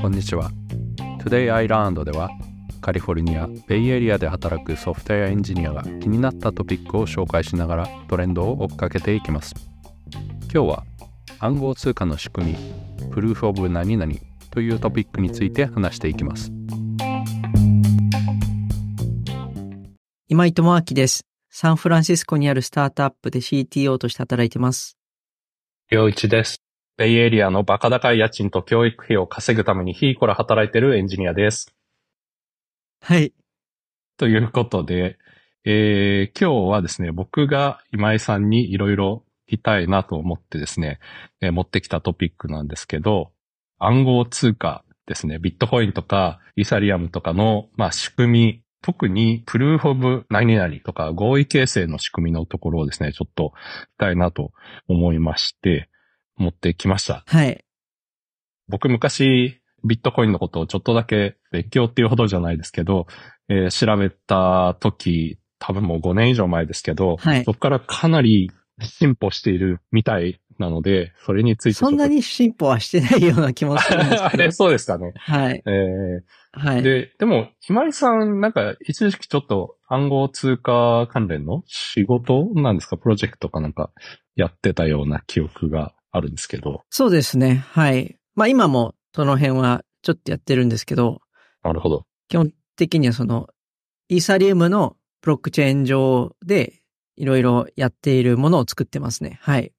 こんにちは Today I Learned ではカリフォルニアベイエリアで働くソフトウェアエンジニアが気になったトピックを紹介しながらトレンドを追っかけていきます今日は暗号通貨の仕組み Proof of 何々というトピックについて話していきます今井智明です。サンフランシスコにあるスタートアップで CTO として働いてます。良一です。ベイエリアのバカ高い家賃と教育費を稼ぐためにヒーコラ働いてるエンジニアです。はい。ということで、えー、今日はですね、僕が今井さんにいろいろ聞きたいなと思ってですね、えー持ってきたトピックなんですけど、暗号通貨ですね、ビットコインとかイーサリアムとかの、まあ、仕組み、特にプルーフオブ何々とか合意形成の仕組みのところをですね、ちょっと聞きたいなと思いまして、持ってきました。はい。僕昔、ビットコインのことをちょっとだけ勉強っていうほどじゃないですけど、えー調べた時、多分もう5年以上前ですけど、はいそこからかなり進歩しているみたいなので、それについてそんなに進歩はしてないような気もするんですあけど。れ、そうですかね。はい。えーはい。で、でも、ひまりさん、なんか、一時期ちょっと暗号通貨関連の仕事なんですか？プロジェクトかなんかやってたような記憶があるんですけど。そうですね。はい。まあ今もその辺はちょっとやってるんですけど、なるほど。基本的にはその、イーサリウムのブロックチェーン上でいろいろやっているものを作ってますね。はい。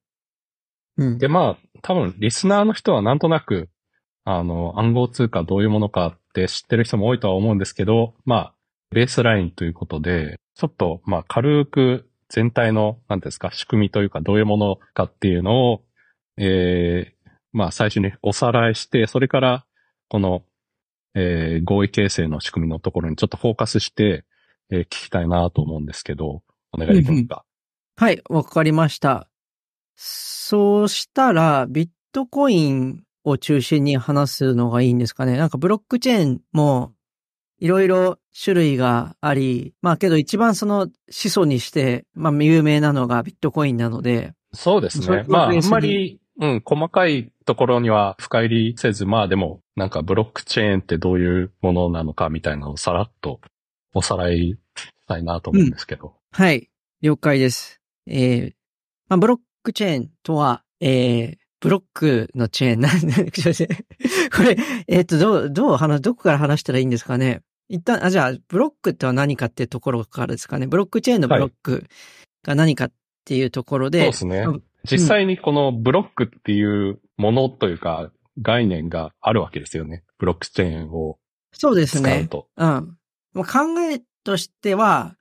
うん。で、まあ、多分、リスナーの人はなんとなく、あの、暗号通貨どういうものかって知ってる人も多いとは思うんですけど、まあ、ベースラインということで、ちょっと、まあ、軽く全体の、なんですか、仕組みというか、どういうものかっていうのを、えー、まあ、最初におさらいして、それから、この、えー、合意形成の仕組みのところにちょっとフォーカスして、えー聞きたいなと思うんですけど、お願いできますか？はい、わかりました。そうしたら、ビットコインを中心に話すのがいいんですかね？なんかブロックチェーンもいろいろ種類があり、まあけど一番その始祖にして、まあ有名なのがビットコインなので、そうですね。まあ、あんまり、うん、細かいところには深入りせず、まあでも、なんかブロックチェーンってどういうものなのかみたいなのをさらっとおさらいしたいなと思うんですけど。はい、了解です。えーまあ、ブロックチェーンとは、えーブロックのチェーンなんで、これ、えっ、と、どう、どう話、どこから話したらいいんですかね一旦、あ、じゃあ、ブロックっては何かっていうところからですかね。ブロックチェーンのブロックが何かっていうところで。そうですねうん実際にこのブロックっていうものというか、概念があるわけですよね。ブロックチェーンをそうですね。使うと。うん。まあ、考えとしては、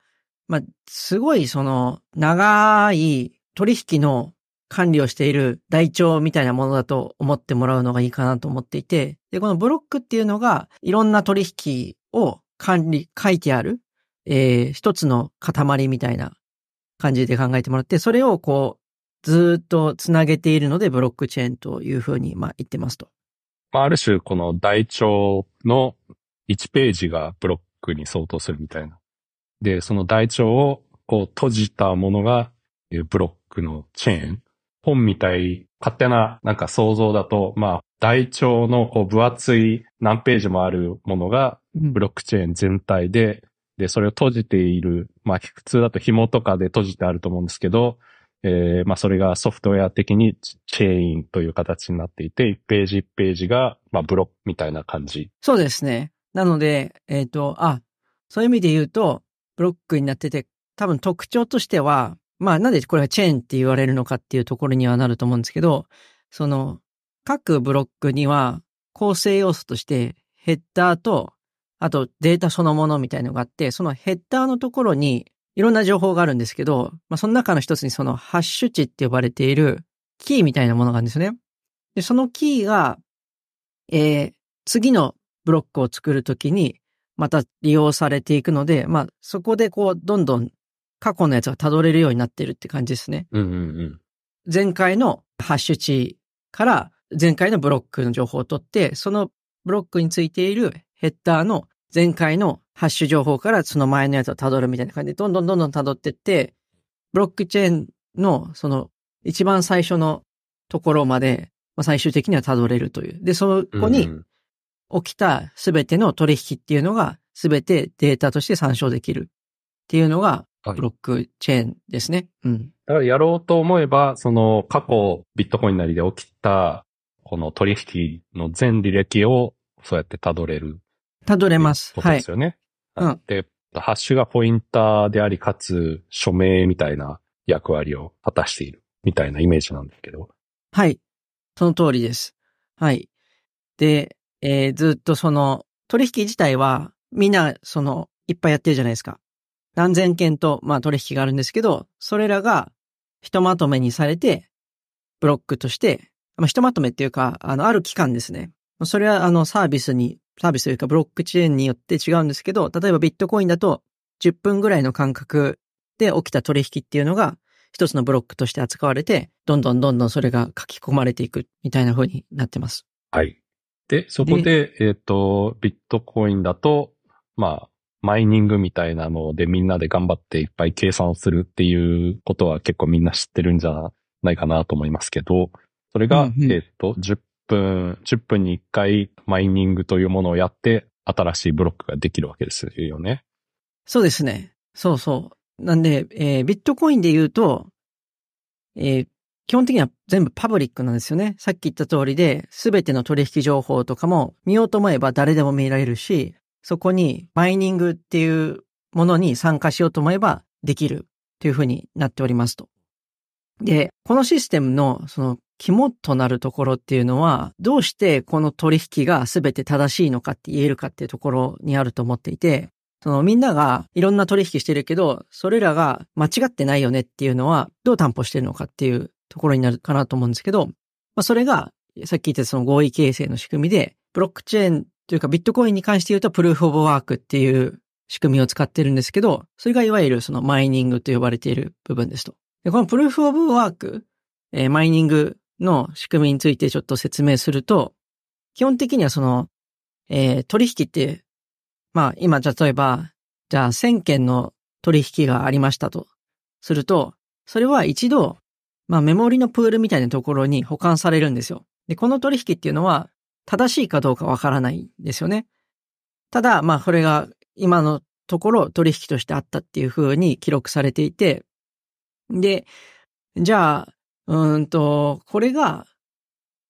まあ、すごいその、長い取引の管理をしている台帳みたいなものだと思ってもらうのがいいかなと思っていて、で、このブロックっていうのが、いろんな取引を管理、書いてある、えー一つの塊みたいな感じで考えてもらって、それをこう、ずーっとつなげているので、ブロックチェーンというふうに、まあ、言ってますと。まあ、ある種この台帳の1ページがブロックに相当するみたいな。で、その台帳をこう閉じたものがえーブロックのチェーン。本みたい、勝手ななんか想像だと、まあ、台帳のこう分厚い何ページもあるものがブロックチェーン全体で、で、それを閉じている、まあ、普通だと紐とかで閉じてあると思うんですけど、えーまあ、それがソフトウェア的にチェーンという形になっていて、1ページ1ページが、まあ、ブロックみたいな感じ。そうですね。なので、えっ、と、あ、そういう意味で言うと、ブロックになってて、多分特徴としては、まあなんでこれがチェーンって言われるのかっていうところにはなると思うんですけど、その、各ブロックには構成要素としてヘッダーと、あとデータそのものみたいのがあって、そのヘッダーのところにいろんな情報があるんですけど、まあその中の一つにそのハッシュ値って呼ばれているキーみたいなものがあるんですよね。で、そのキーが、えー次のブロックを作るときに、また利用されていくので、まあ、そこでこう、どんどん過去のやつが辿れるようになってるって感じですね。うんうんうん。前回のハッシュ値から前回のブロックの情報を取って、そのブロックについているヘッダーの前回のハッシュ情報からその前のやつを辿るみたいな感じで、どんどんどんどん辿ってって、ブロックチェーンのその一番最初のところまでまあ、最終的には辿れるという。で、そこにうん起きたすべての取引っていうのが、すべてデータとして参照できるっていうのが、はいブロックチェーンですね。うん。だからやろうと思えば、その過去ビットコインなりで起きた、この取引の全履歴をそうやって辿れる辿れます。はいです。よね。うんで、ハッシュがポインターであり、かつ署名みたいな役割を果たしているみたいなイメージなんですけど。はい。その通りです。はい。で、えーずっとその、取引自体は、みんな、その、いっぱいやってるじゃないですか。何千件と、まあ取引があるんですけど、それらが、ひとまとめにされて、ブロックとして、まあ、ひとまとめっていうか、あの、ある期間ですね。それは、あの、サービスに、サービスというか、ブロックチェーンによって違うんですけど、例えばビットコインだと、10分ぐらいの間隔で起きた取引っていうのが、一つのブロックとして扱われて、どんどんどんどんそれが書き込まれていくみたいな風になってます。はい。で、そこで、えっ、と、ビットコインだと、まあ、マイニングみたいなのでみんなで頑張っていっぱい計算をするっていうことは結構みんな知ってるんじゃないかなと思いますけど、それが、うんうんえっ、と、10分、10分に1回マイニングというものをやって、新しいブロックができるわけですよね。そうですね。そうそう。なんで、えービットコインで言うと、えー基本的には全部パブリックなんですよね。さっき言った通りで、すべての取引情報とかも見ようと思えば誰でも見られるし、そこにマイニングっていうものに参加しようと思えばできるというふうになっておりますと。で、このシステムのその肝となるところっていうのは、どうしてこの取引が全て正しいのかって言えるかっていうところにあると思っていて、そのみんながいろんな取引してるけど、それらが間違ってないよねっていうのはどう担保してるのかっていうところになるかなと思うんですけど、まあ、それがさっき言ったその合意形成の仕組みで、ブロックチェーンというかビットコインに関して言うとプルーフオブワークっていう仕組みを使ってるんですけど、それがいわゆるそのマイニングと呼ばれている部分ですと。で、このプルーフオブワーク、えーマイニングの仕組みについてちょっと説明すると、基本的にはその、えー取引って、まあ今例えば、じゃあ1000件の取引がありましたとすると、それは一度、まあメモリのプールみたいなところに保管されるんですよ。で、この取引っていうのは正しいかどうかわからないんですよね。ただ、まあこれが今のところ取引としてあったっていう風に記録されていて、で、じゃあ、うんと、これが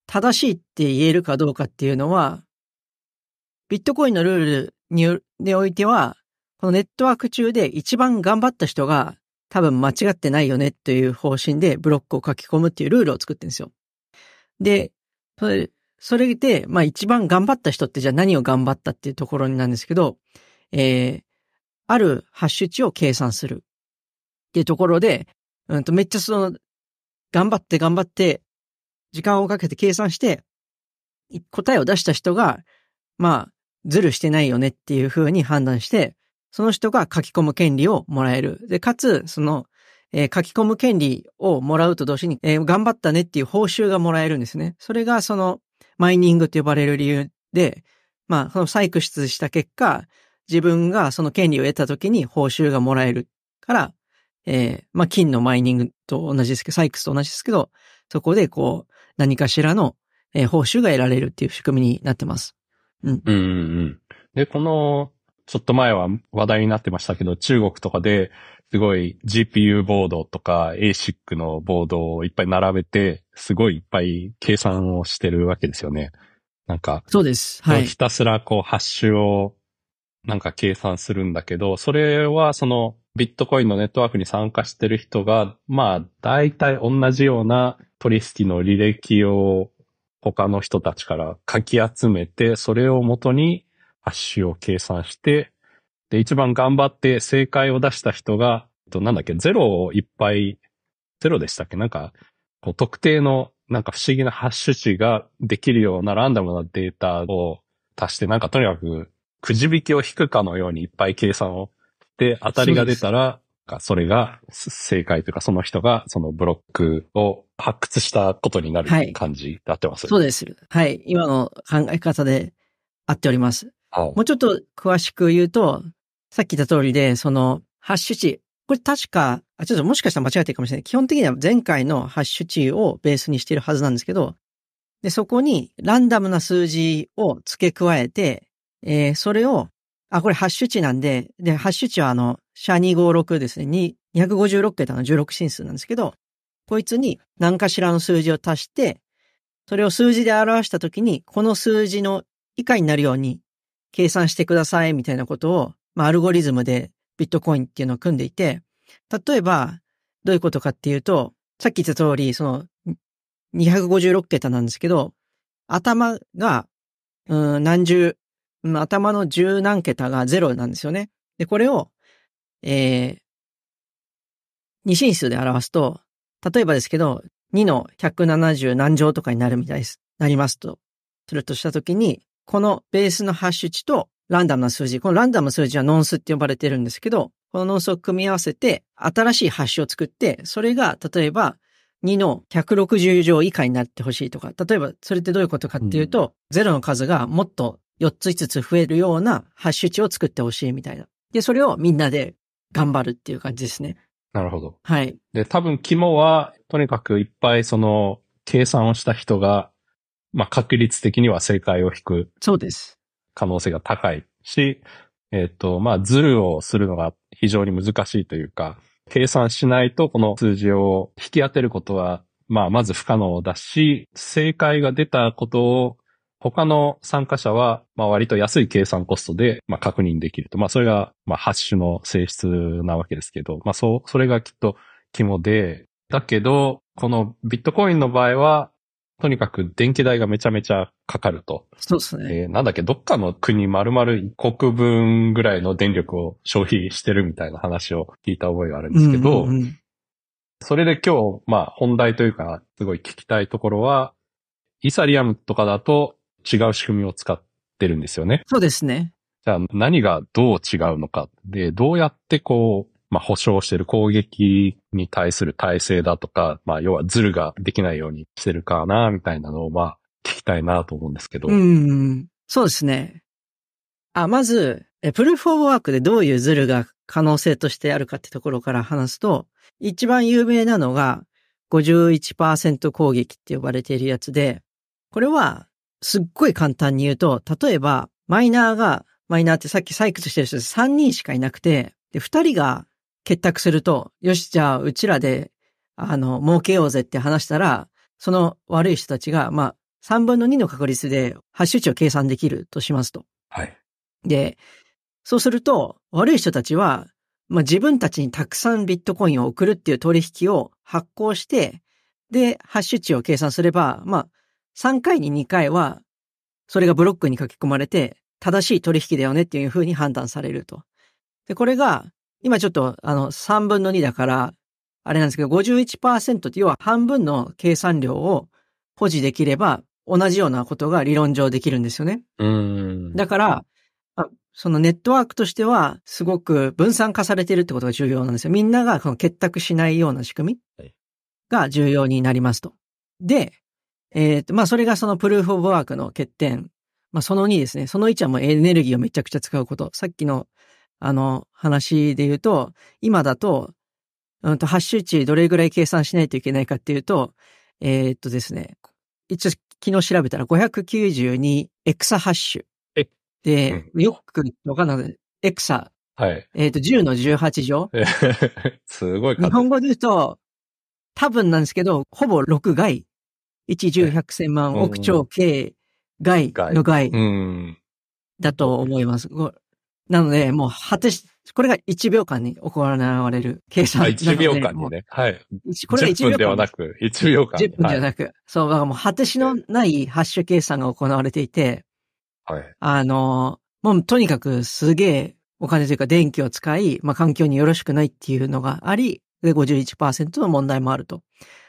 正しいって言えるかどうかっていうのは、ビットコインのルールにおいては、このネットワーク中で一番頑張った人が多分間違ってないよねという方針でブロックを書き込むっていうルールを作ってるんですよ。で、それそれで、まあ一番頑張った人ってじゃあ何を頑張ったっていうところなんですけど、えー、あるハッシュ値を計算するっていうところで、うんとめっちゃその、頑張って頑張って、時間をかけて計算して、答えを出した人が、まあ、ズルしてないよねっていう風に判断して、その人が書き込む権利をもらえる。で、かつ、その、えー書き込む権利をもらうと同時に、えー頑張ったねっていう報酬がもらえるんですね。それがその、マイニングと呼ばれる理由で、まあ、その採掘した結果、自分がその権利を得た時に報酬がもらえるから、えーまあ、金のマイニングと同じですけど、採掘と同じですけど、そこでこう、何かしらの、えー報酬が得られるっていう仕組みになってます。うんうんうん。で、この、ちょっと前は話題になってましたけど、中国とかですごい GPU ボードとか ASIC のボードをいっぱい並べて、すごいいっぱい計算をしてるわけですよね。なんか、そうです。はい。ひたすらこうハッシュをなんか計算するんだけど、それはそのビットコインのネットワークに参加してる人が、まあ大体同じような取引の履歴を他の人たちからかき集めて、それをもとにハッシュを計算して、で、一番頑張って正解を出した人が、えっとなんだっけ、ゼロをいっぱい、ゼロでしたっけ？なんか、こう特定のなんか不思議なハッシュ値ができるようなランダムなデータを足して、なんかとにかくくじ引きを引くかのようにいっぱい計算をして、当たりが出たら、それが正解というか、その人がそのブロックを発掘したことになるはい感じになってます。そうです。はい。今の考え方で合っております。はいもうちょっと詳しく言うと、さっき言った通りで、その、ハッシュ値。これ確か、あ、ちょっともしかしたら間違ってるかもしれない。基本的には前回のハッシュ値をベースにしているはずなんですけど、で、そこにランダムな数字を付け加えて、えーそれを、あ、これハッシュ値なんで、で、ハッシュ値はあの、シャ256ですね、に256桁の16進数なんですけど、こいつに何かしらの数字を足して、それを数字で表したときに、この数字の以下になるように計算してくださいみたいなことを、まあ、アルゴリズムでビットコインっていうのを組んでいて、例えば、どういうことかっていうと、さっき言った通り、その、256桁なんですけど、頭が、うん、何十、頭の十何桁がゼロなんですよね。で、これを、えー、二進数で表すと、例えばですけど、2の170何乗とかになるみたいです。なりますと。するとしたときに、このベースのハッシュ値とランダムな数字、このランダムな数字はノンスって呼ばれてるんですけど、このノンスを組み合わせて、新しいハッシュを作って、それが、例えば、2の160乗以下になってほしいとか、例えば、それってどういうことかっていうと、ゼロの数がもっと4つ5つ増えるようなハッシュ値を作ってほしいみたいな。で、それをみんなで頑張るっていう感じですね。なるほど。はい。で、多分肝は、とにかくいっぱいその、計算をした人が、まあ、確率的には正解を引くそうです。可能性が高いし、えっ、と、まあ、ズルをするのが非常に難しいというか、計算しないとこの数字を引き当てることは、まあ、まず不可能だし、正解が出たことを他の参加者は、まあ、割と安い計算コストで、まあ、確認できると。まあ、それが、まあ、ハッシュの性質なわけですけど、まあ、そう、それがきっと肝で、だけど、このビットコインの場合は、とにかく電気代がめちゃめちゃかかると。そうですね。えーなんだっけ、どっかの国丸々一国分ぐらいの電力を消費してるみたいな話を聞いた覚えがあるんですけど、うんうんうんそれで今日、まあ本題というか、すごい聞きたいところは、イーサリアムとかだと違う仕組みを使ってるんですよね。そうですね。じゃあ何がどう違うのか。で、どうやってこう、まあ保証してる攻撃に対する体制だとか、まあ要はズルができないようにしてるかな、みたいなのをまあ聞きたいなと思うんですけど。うんうん。そうですね。あ、まず、えプルーフオブワークでどういうズルが可能性としてあるかってところから話すと、一番有名なのが51%攻撃って呼ばれているやつで、これはすっごい簡単に言うと、例えばマイナーが、マイナーってさっき採掘してる人3人しかいなくて、で、2人が結託すると、よし、じゃあうちらで、あの、儲けようぜって話したら、その悪い人たちが、まあ、3分の2の確率でハッシュ値を計算できるとしますと。はい。で、そうすると、悪い人たちは、まあ、自分たちにたくさんビットコインを送るっていう取引を発行して、で、ハッシュ値を計算すれば、まあ、3回に2回は、それがブロックに書き込まれて、正しい取引だよねっていう風に判断されると。で、これが、今ちょっと、あの、3分の2だから、あれなんですけど、51%って要は半分の計算量を保持できれば、同じようなことが理論上できるんですよね。うーん。だから、あそのネットワークとしては、すごく分散化されてるってことが重要なんですよ。みんながこの結託しないような仕組はいみが重要になりますと。で、えっ、と、まあ、それがそのプルーフオブワークの欠点。まあ、その2ですね。その1はもうエネルギーをめちゃくちゃ使うこと。さっきの、あの、話で言うと、今だと、うんと、ハッシュ値どれぐらい計算しないといけないかっていうと、えっ、とですね、一応昨日調べたら592エクサハッシュ。えで、よくわかんない。エクサ、はい。えっ、と、10の18乗。えすごい数日本語で言うと、多分なんですけど、ほぼ6外。1、10、100、1000万、うん億兆、計、外の外。だと思います。ごなので、もう果てし、これが1秒間に行われる計算あ、なので。1秒間にもね。はい。う。これが1 10秒間分ではなく、1秒間。10分じゃく。なく、そう、だからもう果てしのないハッシュ計算が行われていて、はい。あの、もうとにかくすげえお金というか電気を使い、まあ環境によろしくないっていうのがあり、で51%の問題もあると。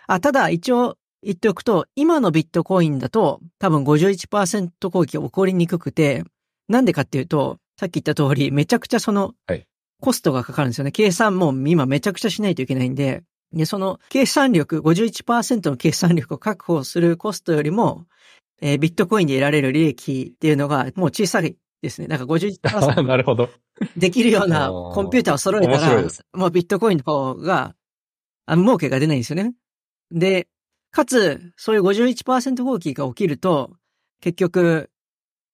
あ、ただ一応言っておくと、今のビットコインだと多分51%攻撃が起こりにくくて、なんでかっていうと、さっき言った通り、めちゃくちゃそのはい、コストがかかるんですよね。計算も今めちゃくちゃしないといけないんで、で、その計算力、51%の計算力を確保するコストよりも、えービットコインで得られる利益っていうのがもう小さいですね。だから51%なるほど。できるようなコンピューターを揃えたらもうビットコインの方が、あの、儲けが出ないんですよね。で、かつ、そういう51%合金が起きると、結局、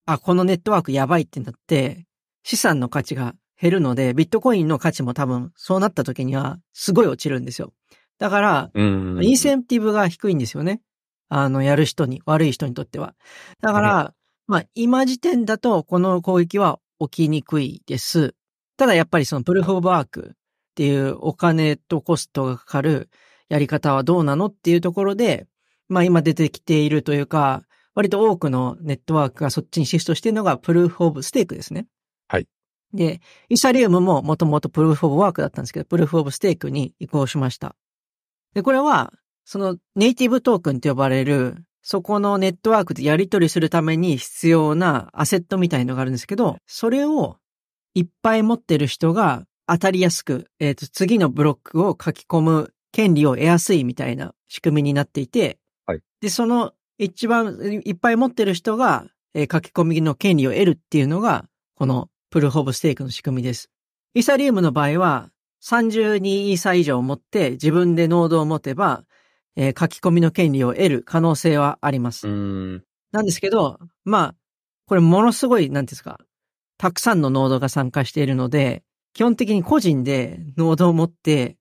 あ、このネットワークやばいってなって、資産の価値が減るので、ビットコインの価値も多分、そうなった時には、すごい落ちるんですよ。だから、うん。インセンティブが低いんですよね。あの、やる人に、悪い人にとっては。だから、まあ、今時点だと、この攻撃は起きにくいです。ただやっぱりそのプルーフオブワークっていうお金とコストがかかるやり方はどうなのっていうところで、まあ今出てきているというか、割と多くのネットワークがそっちにシフトしているのがプルーフオブステークですね。はい。で、イーサリウムももともとプルーフオブワークだったんですけど、プルーフオブステークに移行しました。で、これは、そのネイティブトークンと呼ばれる、そこのネットワークでやり取りするために必要なアセットみたいのがあるんですけど、それをいっぱい持ってる人が当たりやすく、えっ、と、次のブロックを書き込む権利を得やすいみたいな仕組みになっていて、はいで、その一番いっぱい持ってる人が、えー書き込みの権利を得るっていうのが、このプルーフオブステークの仕組みです。イーサリウムの場合は、32イーサ以上持って自分でノードを持てば、えー書き込みの権利を得る可能性はあります。うん。なんですけど、まあ、これものすごい、なんですか、たくさんのノードが参加しているので、基本的に個人でノードを持って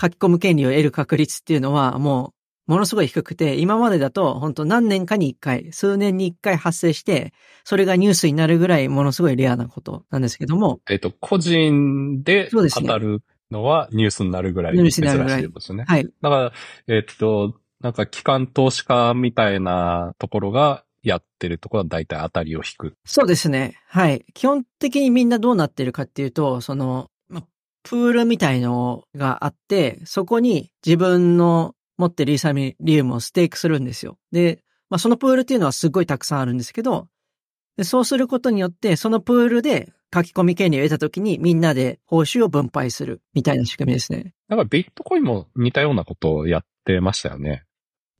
書き込む権利を得る確率っていうのはもうものすごい低くて、今までだと本当何年かに一回、数年に一回発生して、それがニュースになるぐらいものすごいレアなことなんですけども、えっと、個人で当たるのはニュースになるぐらい珍しいですよね。はい。だから、えっと、なんか機関投資家みたいなところがやってるところは大体当たりを引く。そうですね。はい。基本的にみんなどうなってるかっていうと、その、ま、プールみたいのがあって、そこに自分の持ってるイーサリウムをステークするんですよ。で、まあ、そのプールっていうのはすごいたくさんあるんですけど、でそうすることによって、そのプールで書き込み権利を得たときにみんなで報酬を分配するみたいな仕組みですね。だからビットコインも似たようなことをやってましたよね。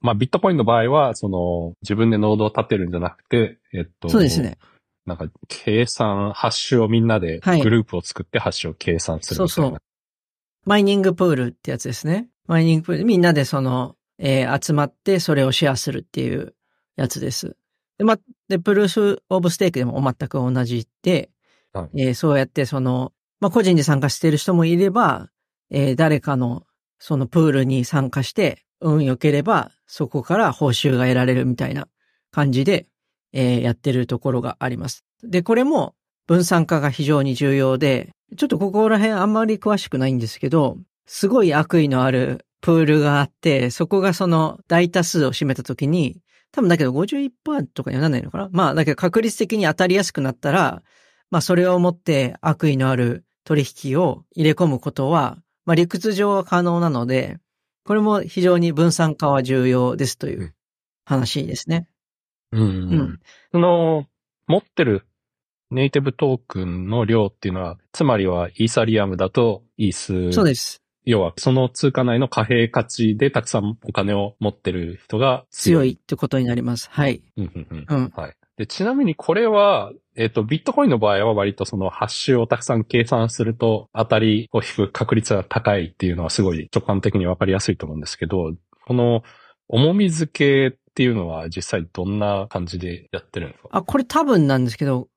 まあビットコインの場合は、その自分でノードを立てるんじゃなくて、えっと、そうですね。なんか計算、ハッシュをみんなではいグループを作ってハッシュを計算するみたいな。そうそうマイニングプールってやつですね。マイニングプール、みんなでその、えー集まってそれをシェアするっていうやつです。で、ま、で、プルースオブステークでも全く同じで、はえーそうやってその、まあ、個人で参加している人もいれば、えー誰かのそのプールに参加して、運良ければそこから報酬が得られるみたいな感じで、えーやってるところがあります。で、これも分散化が非常に重要で、ちょっとここら辺あんまり詳しくないんですけど、すごい悪意のあるプールがあって、そこがその大多数を占めたときに、多分だけど51%とかにはならないのかな？まあだけど確率的に当たりやすくなったら、まあそれをもって悪意のある取引を入れ込むことは、まあ理屈上は可能なので、これも非常に分散化は重要ですという話ですね。うん。うんその、持ってるネイティブトークンの量っていうのは、つまりはイーサリアムだとイース。そうです。要は、その通貨内の貨幣価値でたくさんお金を持ってる人が強い。ってことになります。はい。うんうんうんうん。はい。で、ちなみにこれは、えっ、と、ビットコインの場合は割とそのハッシュをたくさん計算すると当たりを引く確率が高いっていうのはすごい直感的にわかりやすいと思うんですけど、この重み付けっていうのは実際どんな感じでやってるんですか？あ、これ多分なんですけど、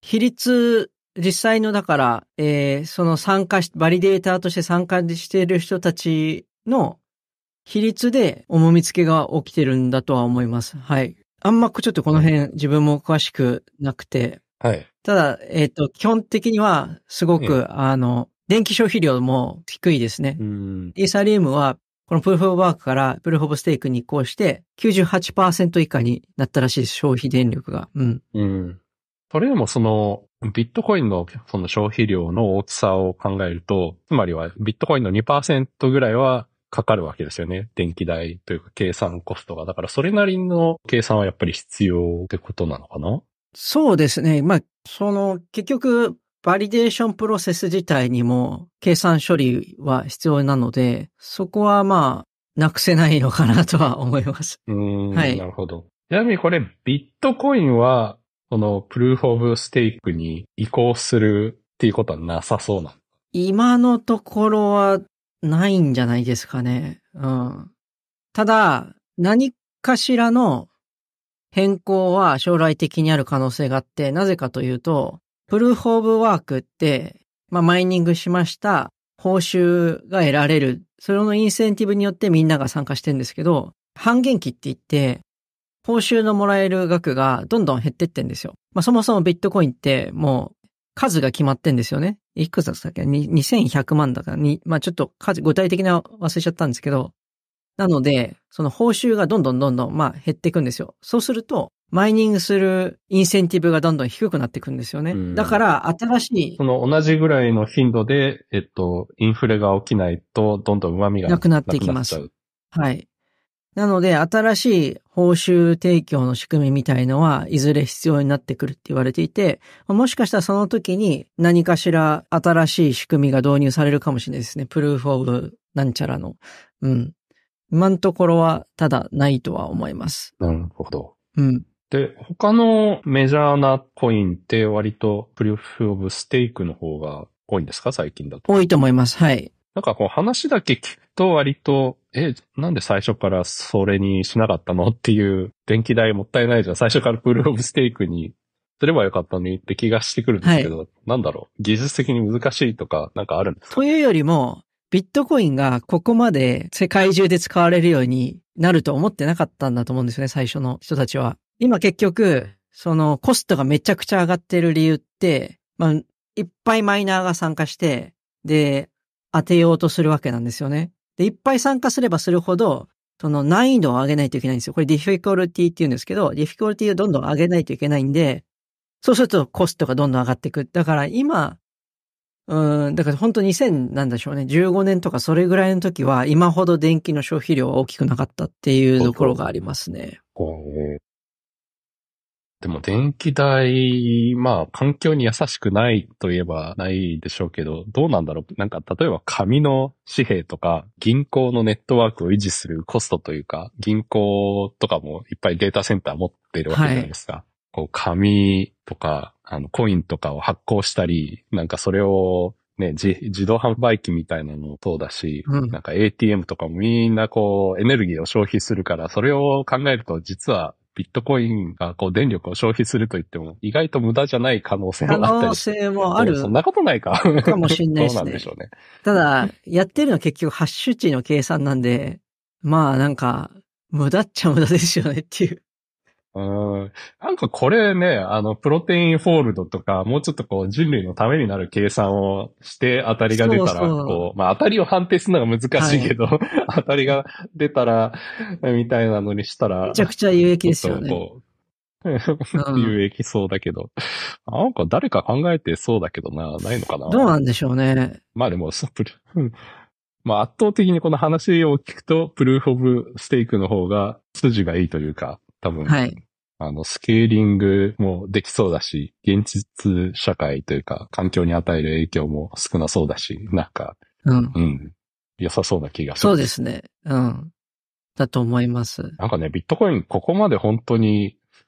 比率、実際のだから、えーその参加し、バリデーターとして参加している人たちの比率で重み付けが起きてるんだとは思います。はい。あんまちょっとこの辺自分も詳しくなくて、はい。ただ、えっ、と、基本的にはすごく、あの、電気消費量も低いですね。うん。イーサリアムは、この Proof of Work から Proof of Stake に移行して、98%以下になったらしいです、消費電力が。うん。うん。それでもその、ビットコインのその消費量の大きさを考えると、つまりはビットコインの2%ぐらいはかかるわけですよね。電気代というか計算コストが。だからそれなりの計算はやっぱり必要ってことなのかな？そうですね。まあ、その、結局、バリデーションプロセス自体にも計算処理は必要なので、そこはまあ、なくせないのかなとは思います。うーん、はいなるほど。ちなみにこれ、ビットコインは、このプルーフオブステークに移行するっていうことはなさそうなの。今のところはないんじゃないですかね。うん。ただ、何かしらの変更は将来的にある可能性があって、なぜかというと、プルーフオブワークって、まあ、マイニングしました、報酬が得られる。それのインセンティブによってみんなが参加してるんですけど、半減期って言って、報酬のもらえる額がどんどん減ってってんですよ。まあ、そもそもビットコインってもう数が決まってんですよね。いくつだったっけ ?2100 万だからに、まあ、ちょっと数、具体的な忘れちゃったんですけど、なので、その報酬がどんどんどんどん、まあ、減っていくんですよ。そうすると、マイニングするインセンティブがどんどん低くなっていくんですよね。うんだから、新しいそ、の同じぐらいの頻度で、えっと、インフレが起きないと、どんどん旨味がなくなっていきますはい。なので、新しい報酬提供の仕組みみたいのは、いずれ必要になってくるって言われていて、もしかしたらその時に何かしら新しい仕組みが導入されるかもしれないですね。プルーフオブなんちゃらの。うん。今のところは、ただないとは思います。なるほど。うん。で、他のメジャーなコインって割とプルーフオブステークの方が多いんですか？最近だと。多いと思います。はい。なんかこう話だけ聞くと割と、え、なんで最初からそれにしなかったの？っていう、電気代もったいないじゃん。最初からプルーフオブステークにすればよかったのにって気がしてくるんですけど、なんだろう？技術的に難しいとかなんかあるんですか？というよりも、ビットコインがここまで世界中で使われるようになると思ってなかったんだと思うんですよね、最初の人たちは。今結局、そのコストがめちゃくちゃ上がってる理由って、まあ、いっぱいマイナーが参加して、で、当てようとするわけなんですよね。で、いっぱい参加すればするほど、その難易度を上げないといけないんですよ。これ difficulty って言うんですけど、 difficulty をどんどん上げないといけないんで、そうするとコストがどんどん上がっていく。だから今、うん、だから本当2000なんでしょうね。15年とかそれぐらいの時は今ほど電気の消費量は大きくなかったっていうところがありますね。でも電気代、まあ環境に優しくないといえばないでしょうけど、どうなんだろう。なんか例えば紙の紙幣とか銀行のネットワークを維持するコストというか、銀行とかもいっぱいデータセンター持ってるわけじゃないですか。こう紙とか、あのコインとかを発行したり、なんかそれをね、自自動販売機みたいなのもそうだし、うん。なんか ATM とかもみんなこうエネルギーを消費するから、それを考えると実はビットコインがこう電力を消費すると言っても意外と無駄じゃない可能性可もあったり能性もあるでそんなことないか。かもしんないですねどうなんでしょうね。ただ、やってるのは結局ハッシュ値の計算なんで、まあなんか、無駄っちゃ無駄ですよねっていう。うん。なんかこれね、あの、プロテインフォールドとか、もうちょっとこう人類のためになる計算をして当たりが出たら、そうそうこう、まあ当たりを判定するのが難しいけど、当たりが出たら、みたいなのにしたら、めちゃくちゃ有益ですよね。有益そうだけど。なんか誰か考えてそうだけどな、ないのかな。どうなんでしょうね。まあでも、プルうん まあ圧倒的にこの話を聞くと、プルーフオブステークの方が筋がいいというか、多分、はい。あの、スケーリングもできそうだし、現実社会というか、環境に与える影響も少なそうだし、なんか、うん。うん、良さそうな気がする。そうですね。うん。だと思います。なんかね、ビットコインここまで本当に普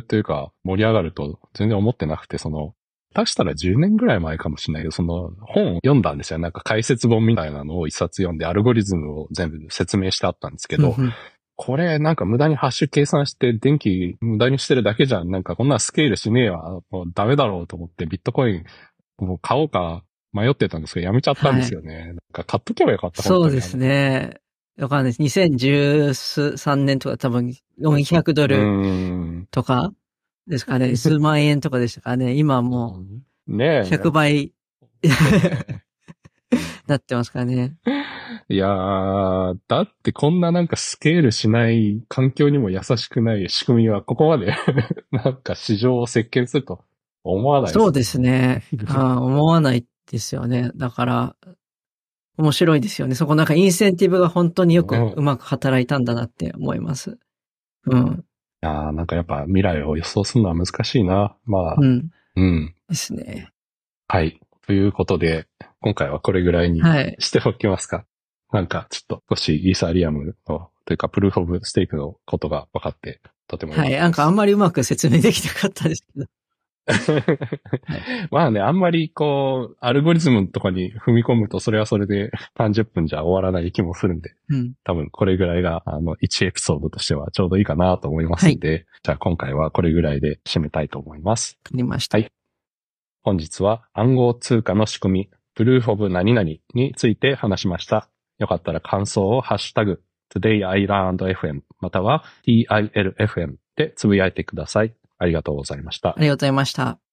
及というか盛り上がると全然思ってなくて、その、下手したら10年ぐらい前かもしれないけど、その本を読んだんですよ。なんか解説本みたいなのを一冊読んでアルゴリズムを全部説明してあったんですけど、うんうんこれなんか無駄にハッシュ計算して電気無駄にしてるだけじゃん。なんかこんなスケールしねえわ。もうダメだろうと思ってビットコインもう買おうか迷ってたんですけどやめちゃったんですよね。なんか買っとけばよかった。そうですね。わかんないです。2013年とか多分400ド。ル。とかですかね。数万円とかでしたかね。今はも。う100倍 なってますからね。いやー、だってこんななんかスケールしない環境にも優しくない仕組みはここまで なんか市場を席巻すると思わないそうですね。ああ思わないですよね。だから、面白いですよね。そこなんかインセンティブが本当によくうんうまく働いたんだなって思います。うん。いやーなんかやっぱ未来を予想するのは難しいな。まあ、うん。うん。ですね。はい。ということで、今回はこれぐらいにはい。しておきますか。なんかちょっと少しイーサリアムの、というかプルーフオブステークのことが分かって、とても良かったですはい。なんかあんまりうまく説明できなかったですけど。まあね、あんまりこう、アルゴリズムとかに踏み込むとそれはそれで30分じゃ終わらない気もするんで、うん。多分これぐらいが、あの、1エピソードとしてはちょうどいいかなと思いますんで、じゃあ今回はこれぐらいで締めたいと思います。わかりました。はい本日は暗号通貨の仕組み、プルーフオブ何々について話しました。よかったら感想をハッシュタグ、todayislandfm または tilfm でつぶやいてください。ありがとうございましたあ。りがとうございました。